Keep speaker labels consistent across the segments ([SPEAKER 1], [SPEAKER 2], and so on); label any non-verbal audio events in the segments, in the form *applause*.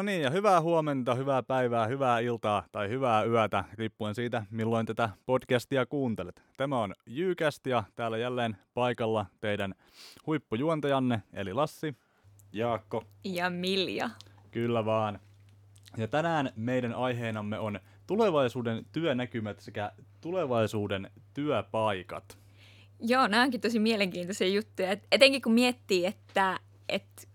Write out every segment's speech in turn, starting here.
[SPEAKER 1] No niin, ja hyvää huomenta, hyvää päivää, hyvää iltaa tai hyvää yötä, riippuen siitä, milloin tätä podcastia kuuntelet. Tämä on Jykäst ja täällä jälleen paikalla teidän huippujuontajanne, eli Lassi.
[SPEAKER 2] Jaakko.
[SPEAKER 3] Ja Milja.
[SPEAKER 1] Kyllä vaan. Ja tänään meidän aiheenamme on tulevaisuuden työnäkymät sekä tulevaisuuden työpaikat.
[SPEAKER 3] Joo, nämä onkin tosi mielenkiintoisia juttuja. etenkin kun miettii, että, että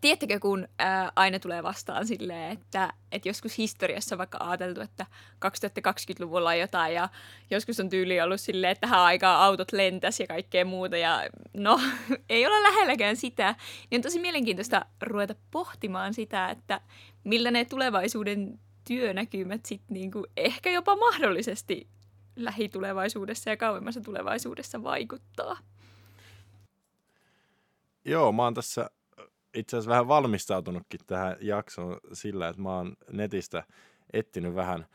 [SPEAKER 3] tiedättekö, kun ää, aina tulee vastaan silleen, että, että joskus historiassa vaikka ajateltu, että 2020-luvulla on jotain ja joskus on tyyli ollut silleen, että tähän aikaan autot lentäisi ja kaikkea muuta ja no, *laughs* ei ole lähelläkään sitä. Niin on tosi mielenkiintoista ruveta pohtimaan sitä, että millä ne tulevaisuuden työnäkymät sitten niinku ehkä jopa mahdollisesti lähitulevaisuudessa ja kauemmassa tulevaisuudessa vaikuttaa.
[SPEAKER 2] Joo, mä oon tässä itse asiassa vähän valmistautunutkin tähän jaksoon sillä, että mä oon netistä etsinyt vähän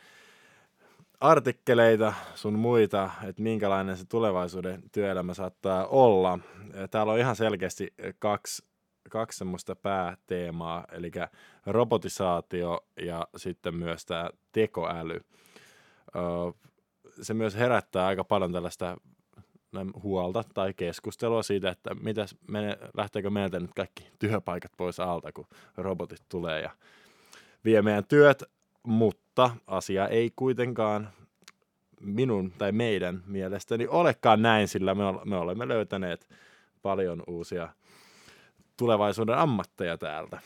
[SPEAKER 2] artikkeleita sun muita, että minkälainen se tulevaisuuden työelämä saattaa olla. Täällä on ihan selkeästi kaksi, kaksi semmoista pääteemaa, eli robotisaatio ja sitten myös tämä tekoäly. Se myös herättää aika paljon tällaista huolta tai keskustelua siitä, että mitäs mene, lähteekö meiltä nyt kaikki työpaikat pois alta, kun robotit tulee ja vie meidän työt, mutta asia ei kuitenkaan minun tai meidän mielestäni olekaan näin, sillä me, me olemme löytäneet paljon uusia tulevaisuuden ammatteja täältä.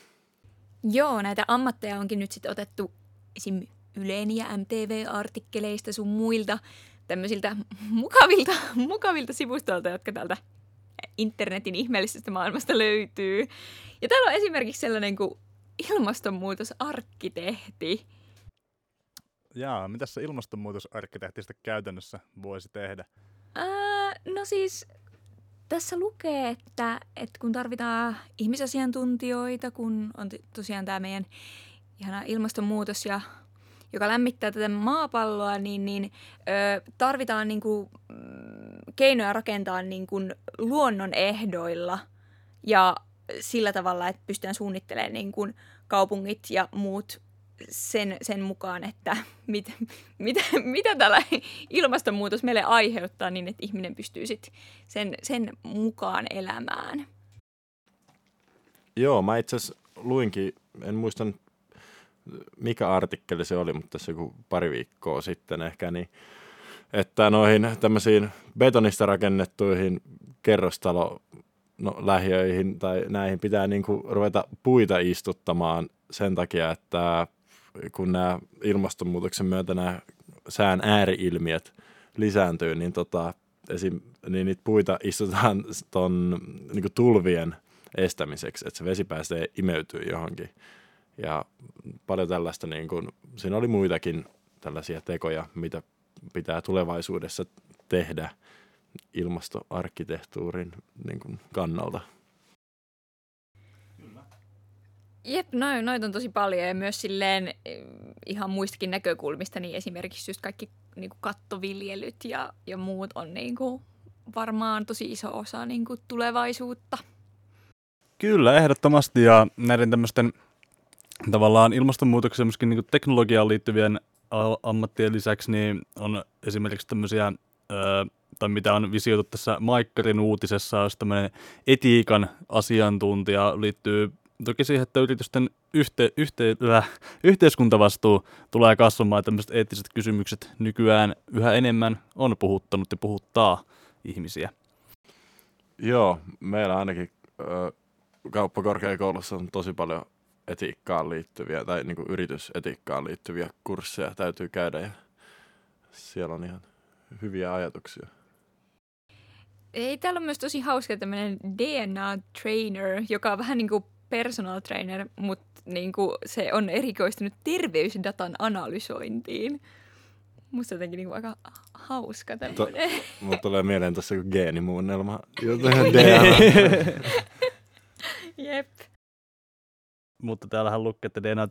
[SPEAKER 3] Joo, näitä ammatteja onkin nyt sitten otettu esim. Ylen ja MTV-artikkeleista sun muilta tämmöisiltä mukavilta, *laughs* mukavilta sivustoilta, jotka täältä internetin ihmeellisestä maailmasta löytyy. Ja täällä on esimerkiksi sellainen kuin ilmastonmuutosarkkitehti.
[SPEAKER 1] Jaa, mitä se ilmastonmuutosarkkitehtistä käytännössä voisi tehdä?
[SPEAKER 3] Ää, no siis tässä lukee, että, että kun tarvitaan ihmisasiantuntijoita, kun on tosiaan tämä meidän ihana ilmastonmuutos ja joka lämmittää tätä maapalloa, niin, niin ö, tarvitaan niin kuin, mm, keinoja rakentaa niin kuin luonnon ehdoilla ja sillä tavalla, että pystytään suunnittelemaan niin kuin kaupungit ja muut sen, sen mukaan, että *laughs* mit, mit, mitä tällä ilmastonmuutos meille aiheuttaa niin, että ihminen pystyy sit sen, sen mukaan elämään.
[SPEAKER 2] Joo, mä itse asiassa luinkin, en muista mikä artikkeli se oli, mutta tässä joku pari viikkoa sitten ehkä, niin että noihin tämmöisiin betonista rakennettuihin kerrostalo no, lähiöihin tai näihin pitää niin kuin ruveta puita istuttamaan sen takia, että kun nämä ilmastonmuutoksen myötä nämä sään ääriilmiöt lisääntyy, niin, tota, esim, niin niitä puita istutaan ton niin tulvien estämiseksi, että se vesi pääsee imeytyy johonkin. Ja paljon tällaista, niin kuin, siinä oli muitakin tällaisia tekoja, mitä pitää tulevaisuudessa tehdä ilmastoarkkitehtuurin niin kuin, kannalta.
[SPEAKER 3] Jep, noin, noit on tosi paljon ja myös silleen eh, ihan muistakin näkökulmista, niin esimerkiksi just kaikki niin kuin kattoviljelyt ja, ja muut on niin kuin varmaan tosi iso osa niin kuin tulevaisuutta.
[SPEAKER 1] Kyllä, ehdottomasti ja näiden tämmöisten tavallaan ilmastonmuutoksen myöskin niin teknologiaan liittyvien ammattien lisäksi niin on esimerkiksi tämmöisiä, tai mitä on visioitu tässä Maikkarin uutisessa, jos tämmöinen etiikan asiantuntija liittyy toki siihen, että yritysten yhte, yhte, äh, yhteiskuntavastuu tulee kasvamaan, tämmöiset eettiset kysymykset nykyään yhä enemmän on puhuttanut ja puhuttaa ihmisiä.
[SPEAKER 2] Joo, meillä ainakin ö, kauppakorkeakoulussa on tosi paljon etiikkaan liittyviä tai niin kuin yritysetiikkaan liittyviä kursseja täytyy käydä ja siellä on ihan hyviä ajatuksia.
[SPEAKER 3] Ei, täällä on myös tosi hauska tämmöinen DNA-trainer, joka on vähän niin kuin personal trainer, mutta niin kuin se on erikoistunut terveysdatan analysointiin. Musta jotenkin niin kuin aika hauska tämmöinen. To,
[SPEAKER 2] mulla tulee mieleen tuossa kuin geenimuunnelma. *laughs*
[SPEAKER 3] Jep.
[SPEAKER 1] Mutta täällähän lukee, että dna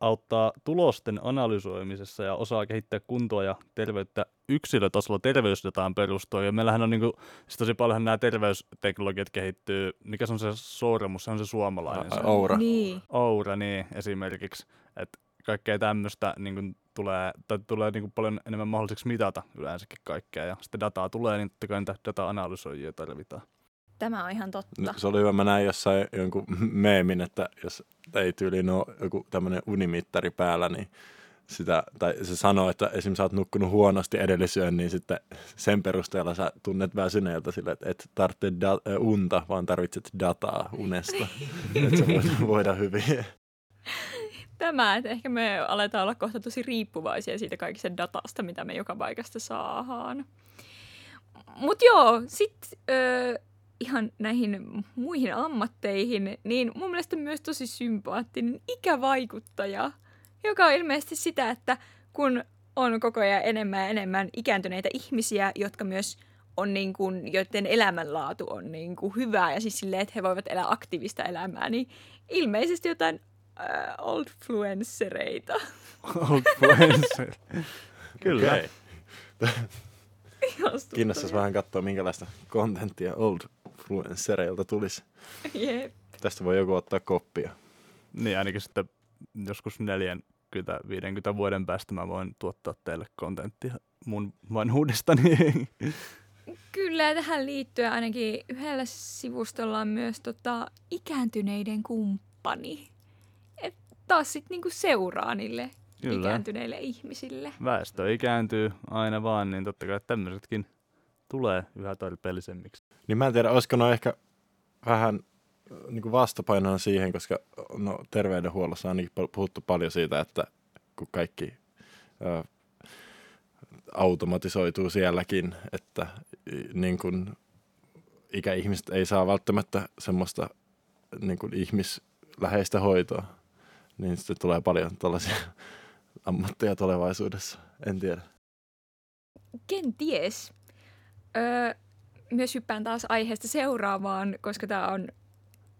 [SPEAKER 1] auttaa tulosten analysoimisessa ja osaa kehittää kuntoa ja terveyttä yksilötasolla terveysdataan perustuen. Ja meillähän on niinku, siis tosi paljon nämä terveysteknologiat kehittyy. Mikä se on se sormus? Se on se suomalainen.
[SPEAKER 2] Ä, Oura.
[SPEAKER 3] Niin.
[SPEAKER 1] Oura, niin esimerkiksi. Että kaikkea tämmöistä niin tulee, tai tulee niin paljon enemmän mahdolliseksi mitata yleensäkin kaikkea. Ja sitten dataa tulee, niin totta kai niitä data-analysoijia tarvitaan.
[SPEAKER 3] Tämä on ihan totta.
[SPEAKER 2] No, se oli hyvä, mä näin jossain jonkun meemin, että jos ei tyyliin ole joku tämmöinen unimittari päällä, niin sitä, tai se sanoo, että esimerkiksi sä oot nukkunut huonosti edellisyön, niin sitten sen perusteella sä tunnet väsyneeltä sille, että et tarvitse da- äh, unta, vaan tarvitset dataa unesta. *laughs* että se voidaan, voidaan hyvin.
[SPEAKER 3] Tämä, että ehkä me aletaan olla kohta tosi riippuvaisia siitä kaikista datasta, mitä me joka paikasta saadaan. Mutta joo, sitten ihan näihin muihin ammatteihin, niin mun mielestä myös tosi sympaattinen ikävaikuttaja, joka on ilmeisesti sitä, että kun on koko ajan enemmän ja enemmän ikääntyneitä ihmisiä, jotka myös on niin kuin, joiden elämänlaatu on niin kuin hyvää ja siis silleen, että he voivat elää aktiivista elämää, niin ilmeisesti jotain äh, oldfluencereita. *laughs*
[SPEAKER 1] Oldfluencer. Kyllä.
[SPEAKER 2] Okay. Kiinnostaisi vähän katsoa, minkälaista kontenttia oldfluencereilta tulisi.
[SPEAKER 3] Jep.
[SPEAKER 2] Tästä voi joku ottaa koppia.
[SPEAKER 1] Niin ainakin sitten joskus 40-50 vuoden päästä mä voin tuottaa teille kontenttia mun vanhuudestani.
[SPEAKER 3] Kyllä, tähän liittyen ainakin yhdellä sivustolla on myös tota, ikääntyneiden kumppani. Et taas sitten niinku seuraa niille
[SPEAKER 1] Kyllä.
[SPEAKER 3] ikääntyneille ihmisille.
[SPEAKER 1] Väestö ikääntyy aina vaan, niin totta kai tämmöisetkin tulee yhä tarpeellisemmiksi.
[SPEAKER 2] Niin mä en tiedä, olisiko ne ehkä vähän niin kuin vastapainona siihen, koska no, terveydenhuollossa on puhuttu paljon siitä, että kun kaikki ö, automatisoituu sielläkin, että niin kuin ikäihmiset ei saa välttämättä semmoista niin kuin ihmisläheistä hoitoa, niin sitten tulee paljon tällaisia *laughs* ammatteja tulevaisuudessa. En tiedä.
[SPEAKER 3] Kenties. Öö, myös hyppään taas aiheesta seuraavaan, koska tämä on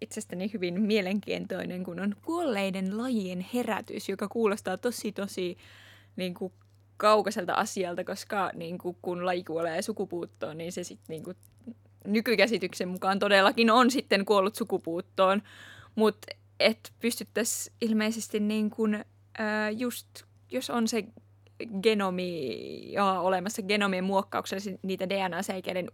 [SPEAKER 3] itsestäni hyvin mielenkiintoinen, kun on kuolleiden lajien herätys, joka kuulostaa tosi tosi niin kuin, kaukaiselta asialta, koska niin kuin, kun laji kuolee sukupuuttoon, niin se sitten niin kuin, nykykäsityksen mukaan todellakin on sitten kuollut sukupuuttoon, mutta et pystyttäisiin ilmeisesti niin kuin, ää, just, jos on se genomi ja olemassa genomien muokkauksella niitä DNA-seikeiden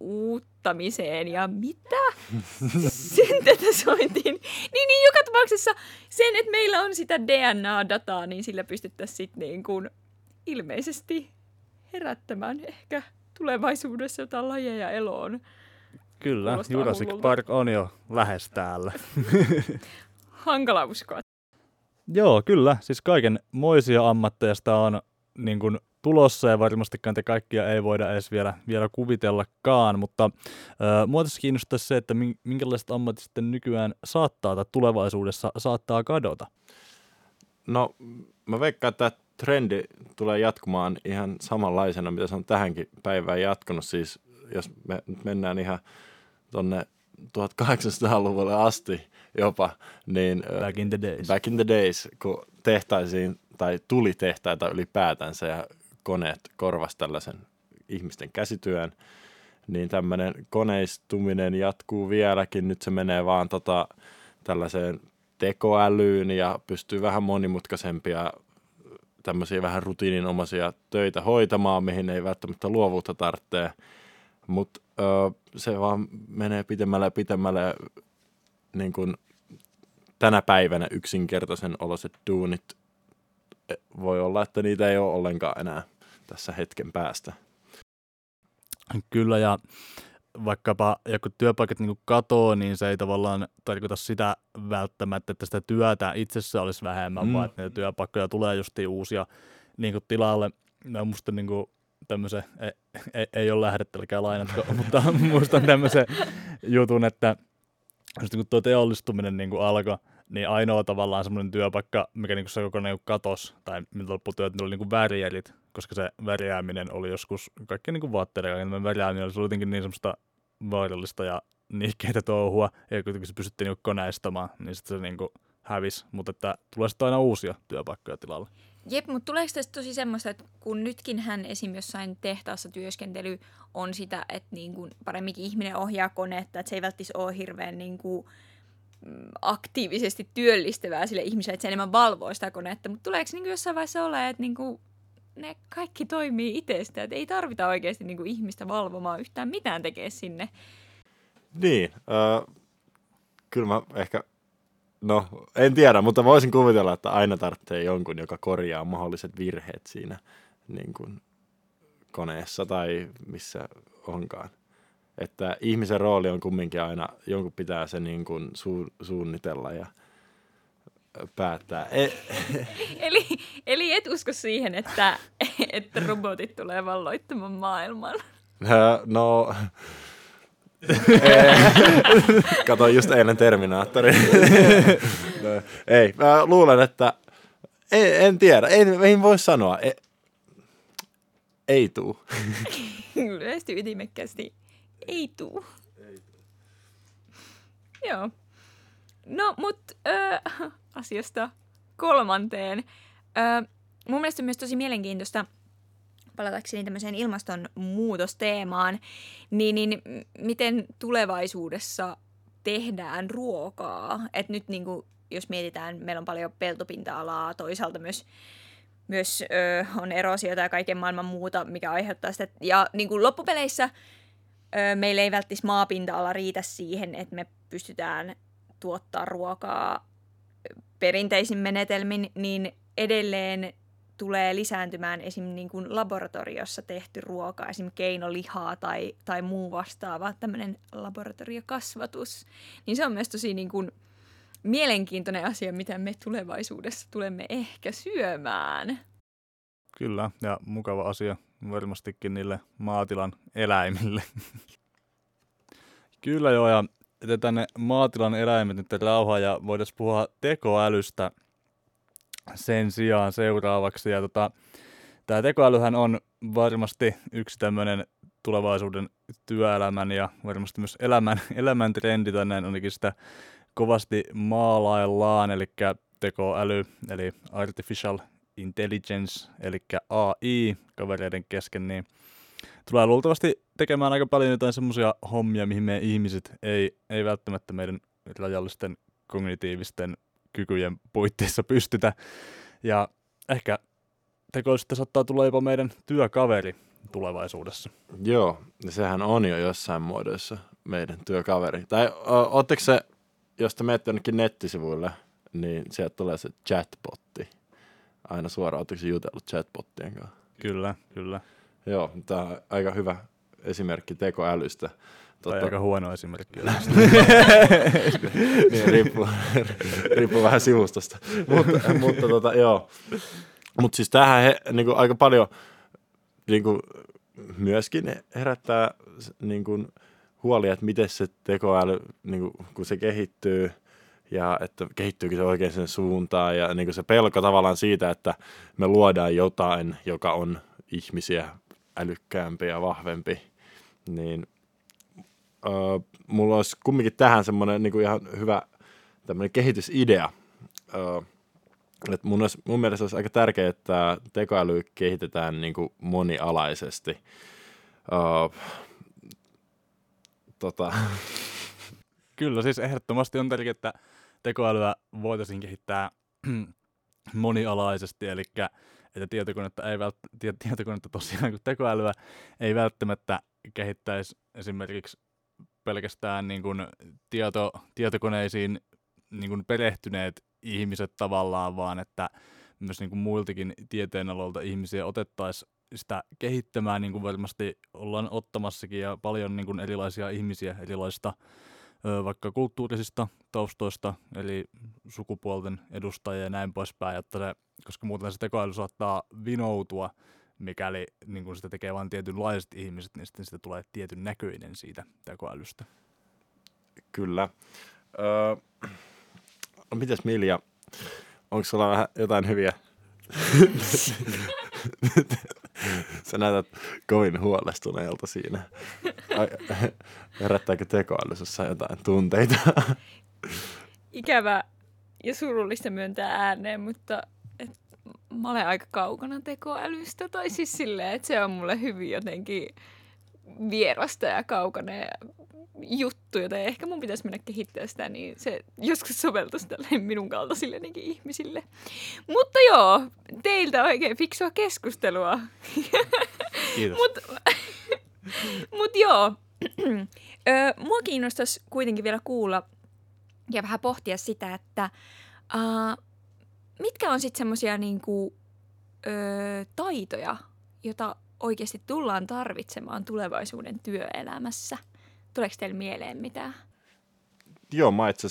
[SPEAKER 3] uuttamiseen ja mitä? *laughs* Syntetisointiin. Niin, niin joka tapauksessa sen, että meillä on sitä DNA-dataa, niin sillä pystyttäisiin sitten niin kuin ilmeisesti herättämään ehkä tulevaisuudessa jotain lajeja eloon.
[SPEAKER 1] Kyllä,
[SPEAKER 3] Kuulostaa
[SPEAKER 1] Jurassic
[SPEAKER 3] hullulta.
[SPEAKER 1] Park on jo lähes täällä. *laughs*
[SPEAKER 3] Hankala uskoa.
[SPEAKER 1] Joo, kyllä. Siis kaiken moisia ammatteja sitä on niin kuin, tulossa ja varmastikaan te kaikkia ei voida edes vielä, vielä kuvitellakaan, mutta äh, mua tässä kiinnostaisi se, että min- minkälaiset ammatit sitten nykyään saattaa tai tulevaisuudessa saattaa kadota.
[SPEAKER 2] No, mä veikkaan, että trendi tulee jatkumaan ihan samanlaisena, mitä se on tähänkin päivään jatkunut. Siis jos me nyt mennään ihan tonne 1800-luvulle asti jopa, niin
[SPEAKER 1] Back in the days.
[SPEAKER 2] back in the days, kun tehtaisiin tai tuli tehtaita ylipäätänsä ja koneet korvas tällaisen ihmisten käsityön, niin tämmöinen koneistuminen jatkuu vieläkin. Nyt se menee vaan tota, tällaiseen tekoälyyn ja pystyy vähän monimutkaisempia tämmöisiä vähän rutiininomaisia töitä hoitamaan, mihin ei välttämättä luovuutta tarvitse. Mutta se vaan menee pitemmälle ja pitemmälle niin kuin tänä päivänä yksinkertaisen oloiset duunit e, voi olla, että niitä ei ole ollenkaan enää tässä hetken päästä.
[SPEAKER 1] Kyllä, ja vaikkapa joku työpaikat niin katoo, niin se ei tavallaan tarkoita sitä välttämättä, että sitä työtä itsessä olisi vähemmän,
[SPEAKER 2] Mm.
[SPEAKER 1] vaan että niitä työpaikkoja tulee justiin uusia niin kuin tilalle. Mä muistan niin kuin tämmöisen, ei, ei, ei ole lähdettelykään lainatko, *laughs* mutta muistan tämmöisen jutun, että just niin kuin tuo teollistuminen niin kuin alkoi, niin ainoa tavallaan semmoinen työpaikka, mikä niin kuin se kokonaan niin katos, tai miltä lopputyöt, niin oli niin kuin värjärit, koska se värjääminen oli joskus, kaikkien niin kuin vaatteiden kaiken värjääminen oli jotenkin niin semmoista vaarallista ja niikkeitä touhua, ja kuitenkin se pystyttiin niin koneistamaan, niin sitten se niin kuin hävis, mutta että tulee sitten aina uusia työpaikkoja tilalle.
[SPEAKER 3] Jep, mutta tuleeko tästä tosi semmoista, että kun nytkin hän esim. jossain tehtaassa työskentely on sitä, että niin kuin paremminkin ihminen ohjaa konetta, että se ei välttämättä ole hirveän niin kuin mm, aktiivisesti työllistävää sille ihmiselle, että se enemmän valvoo sitä konetta, mutta tuleeko niin jossain vaiheessa ole, että niin kuin ne kaikki toimii itsestä, että ei tarvita oikeasti niin kuin ihmistä valvomaan yhtään mitään tekee sinne.
[SPEAKER 2] Niin, äh, kyllä mä ehkä, no en tiedä, mutta voisin kuvitella, että aina tarvitsee jonkun, joka korjaa mahdolliset virheet siinä niin kuin koneessa tai missä onkaan. Että ihmisen rooli on kumminkin aina, jonkun pitää se niin kuin su- suunnitella ja päättää. E- *laughs*
[SPEAKER 3] Eli, eli et usko siihen, että, että robotit tulee valloittamaan maailman.
[SPEAKER 2] no, *laughs* *laughs* Katoin just eilen Terminaattori. no, ei, mä luulen, että en, en tiedä, ei, ei voi sanoa. Ei, ei tuu.
[SPEAKER 3] Yleisesti ytimekkäästi ei tuu. Joo. No, mutta *laughs* äh, asiasta kolmanteen. Äh, mun mielestä myös tosi mielenkiintoista, palatakseni tämmöiseen ilmastonmuutosteemaan, niin, niin miten tulevaisuudessa tehdään ruokaa. Et nyt niin kuin, jos mietitään, meillä on paljon peltopinta-alaa, toisaalta myös myös ö, on erosiota ja kaiken maailman muuta, mikä aiheuttaa sitä. Ja niin kuin loppupeleissä ö, meillä ei välttis maapinta-ala riitä siihen, että me pystytään tuottaa ruokaa perinteisin menetelmin, niin edelleen tulee lisääntymään esim. Niin kuin laboratoriossa tehty ruoka, esim. keinolihaa tai, tai muu vastaava, tämmöinen laboratoriokasvatus. Niin se on myös tosi niin kuin mielenkiintoinen asia, mitä me tulevaisuudessa tulemme ehkä syömään.
[SPEAKER 1] Kyllä, ja mukava asia varmastikin niille maatilan eläimille. *laughs* Kyllä joo, ja jätetään ne maatilan eläimet nyt rauhaan ja voitaisiin puhua tekoälystä sen sijaan seuraavaksi. Ja tota, tämä tekoälyhän on varmasti yksi tämmöinen tulevaisuuden työelämän ja varmasti myös elämän, *laughs* elämän trendi tänne ainakin sitä kovasti maalaillaan, eli tekoäly, eli artificial intelligence, eli AI kavereiden kesken, niin tulee luultavasti tekemään aika paljon jotain semmoisia hommia, mihin meidän ihmiset ei, ei välttämättä meidän rajallisten kognitiivisten kykyjen puitteissa pystytä. Ja ehkä tekoälystä saattaa tulla jopa meidän työkaveri tulevaisuudessa.
[SPEAKER 2] Joo, sehän on jo jossain muodossa meidän työkaveri. Tai ootteko se jos te menette jonnekin nettisivuille, niin sieltä tulee se chatbotti. Aina suoraan, oletteko jutellut chatbottien kanssa?
[SPEAKER 1] Kyllä, kyllä.
[SPEAKER 2] Joo, tämä on aika hyvä esimerkki tekoälystä.
[SPEAKER 1] Tai tota... aika huono esimerkki. *laughs*
[SPEAKER 2] niin, riippuu, riippuu vähän sivustosta. mutta, mutta tota, joo. Mutta siis tähän he, niinku, aika paljon niinku, myöskin herättää niinku, huoli, että miten se tekoäly, niin kuin, kun se kehittyy, ja että kehittyykö se oikein sen suuntaan, ja niin kuin se pelko tavallaan siitä, että me luodaan jotain, joka on ihmisiä älykkäämpi ja vahvempi, niin öö, mulla olisi kumminkin tähän semmoinen niin kuin ihan hyvä tämmöinen kehitysidea. Öö, että mun, olisi, mun mielestä olisi aika tärkeää, että tekoäly kehitetään niin kuin monialaisesti. Öö, tota.
[SPEAKER 1] Kyllä, siis ehdottomasti on tärkeää, että tekoälyä voitaisiin kehittää *clears throat* monialaisesti, eli että tietokonetta, ei vält- tietokonetta tosiaan kuin tekoälyä ei välttämättä kehittäisi esimerkiksi pelkästään niin kuin tieto, tietokoneisiin niin kuin perehtyneet ihmiset tavallaan, vaan että myös niin kuin muiltakin tieteenaloilta ihmisiä otettaisiin sitä kehittämään, niin kuin varmasti ollaan ottamassakin, ja paljon niin kuin erilaisia ihmisiä erilaisista vaikka kulttuurisista taustoista, eli sukupuolten edustajia ja näin poispäin, jotta se, koska muuten se tekoäly saattaa vinoutua, mikäli niin kun sitä tekee vain tietynlaiset ihmiset, niin sitten sitä tulee tietyn näköinen siitä tekoälystä.
[SPEAKER 2] Kyllä. Öö, mitäs Milja, onko sulla vähän jotain hyviä *laughs* *laughs* Sä näytät kovin huolestuneelta siinä. *laughs* Herättääkö tekoäly jotain tunteita? *laughs*
[SPEAKER 3] Ikävä, ja surullista myöntää ääneen, mutta et, mä olen aika kaukana tekoälystä. Tai siis silleen, että se on mulle hyvin jotenkin vierasta ja kaukana juttu, joten ehkä mun pitäisi mennä kehittää sitä, niin se joskus soveltuisi tälle minun kaltaisille ihmisille. Mutta joo, teiltä oikein fiksua keskustelua.
[SPEAKER 1] Kiitos.
[SPEAKER 3] Mut, mut joo, mua kiinnostaisi kuitenkin vielä kuulla ja vähän pohtia sitä, että uh, mitkä on sitten semmoisia niinku, taitoja, jota oikeasti tullaan tarvitsemaan tulevaisuuden työelämässä? Tuleeko teille mieleen mitään?
[SPEAKER 2] Joo, mä itse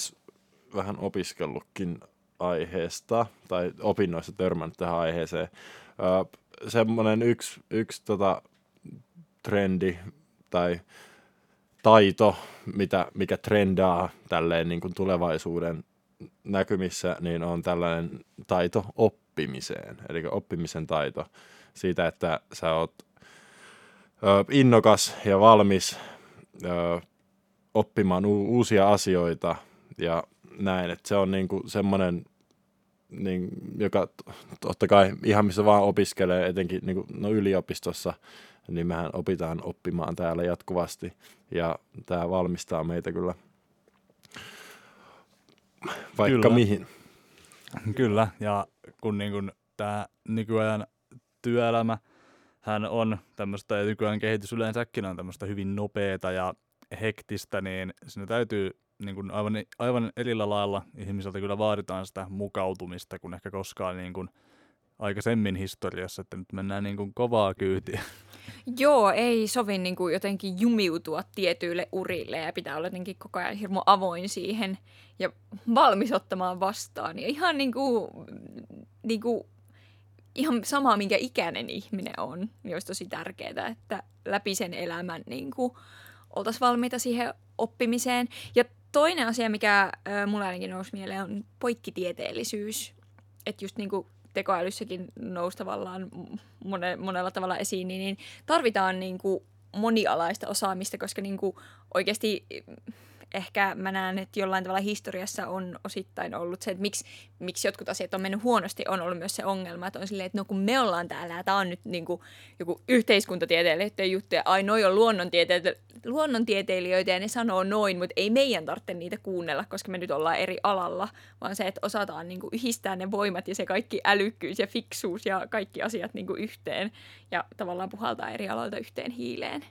[SPEAKER 2] vähän opiskellutkin aiheesta, tai opinnoissa törmännyt tähän aiheeseen. Öö, semmoinen yksi, yksi tota, trendi tai taito, mitä, mikä trendaa tälleen niin kuin tulevaisuuden näkymissä, niin on tällainen taito oppimiseen, eli oppimisen taito siitä, että sä oot innokas ja valmis ö, oppimaan u- uusia asioita ja näin, että se on niinku semmoinen, niin, joka totta kai ihan missä vaan opiskelee, etenkin niin kuin, no yliopistossa, niin mehän opitaan oppimaan täällä jatkuvasti ja tämä valmistaa meitä kyllä vaikka kyllä. mihin.
[SPEAKER 1] Kyllä, ja kun niin kun tämä nykyajan työelämä hän on tämmöistä, ja nykyään kehitys yleensäkin on tämmöistä hyvin nopeata ja hektistä, niin sinne täytyy niin kuin aivan, aivan erillä lailla ihmisiltä kyllä vaaditaan sitä mukautumista, kun ehkä koskaan niin kuin aikaisemmin historiassa, että nyt mennään niin kuin kovaa kyytiä.
[SPEAKER 3] Joo, ei sovi niin kuin jotenkin jumiutua tietyille urille ja pitää olla jotenkin koko ajan hirmu avoin siihen ja valmis ottamaan vastaan. Ja ihan niin kuin, niin kuin ihan sama, minkä ikäinen ihminen on, niin olisi tosi tärkeää, että läpi sen elämän niin kuin, oltaisiin valmiita siihen oppimiseen. Ja toinen asia, mikä äh, mulle ainakin nousi mieleen, on poikkitieteellisyys. Että just niin kuin tekoälyssäkin nousi tavallaan mone, monella tavalla esiin, niin, niin tarvitaan niin kuin monialaista osaamista, koska niin kuin oikeasti ehkä mä näen, että jollain tavalla historiassa on osittain ollut se, että miksi, miksi jotkut asiat on mennyt huonosti, on ollut myös se ongelma, että on silleen, että no kun me ollaan täällä ja tämä on nyt niin kuin joku yhteiskuntatieteilijöiden juttu ja ai noi on luonnontiete- luonnontieteilijöitä ja ne sanoo noin, mutta ei meidän tarvitse niitä kuunnella, koska me nyt ollaan eri alalla, vaan se, että osataan niin kuin yhdistää ne voimat ja se kaikki älykkyys ja fiksuus ja kaikki asiat niin kuin yhteen ja tavallaan puhaltaa eri aloilta yhteen hiileen.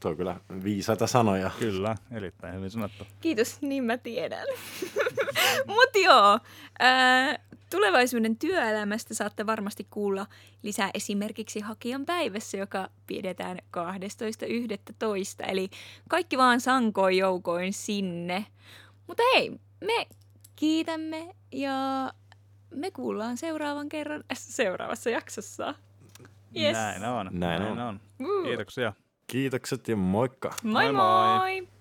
[SPEAKER 2] Tuo on kyllä viisaita sanoja.
[SPEAKER 1] Kyllä, erittäin hyvin sanottu.
[SPEAKER 3] Kiitos, niin mä tiedän. *laughs* Mutta joo, ää, tulevaisuuden työelämästä saatte varmasti kuulla lisää esimerkiksi hakijan päivässä, joka pidetään 12.11. Eli kaikki vaan sankoin joukoin sinne. Mutta hei, me kiitämme ja me kuullaan seuraavan kerran seuraavassa jaksossa.
[SPEAKER 1] Yes. Näin on.
[SPEAKER 2] Näin, Näin on.
[SPEAKER 1] on. Kiitoksia.
[SPEAKER 2] Kiitokset ja moikka.
[SPEAKER 3] Moi moi! moi.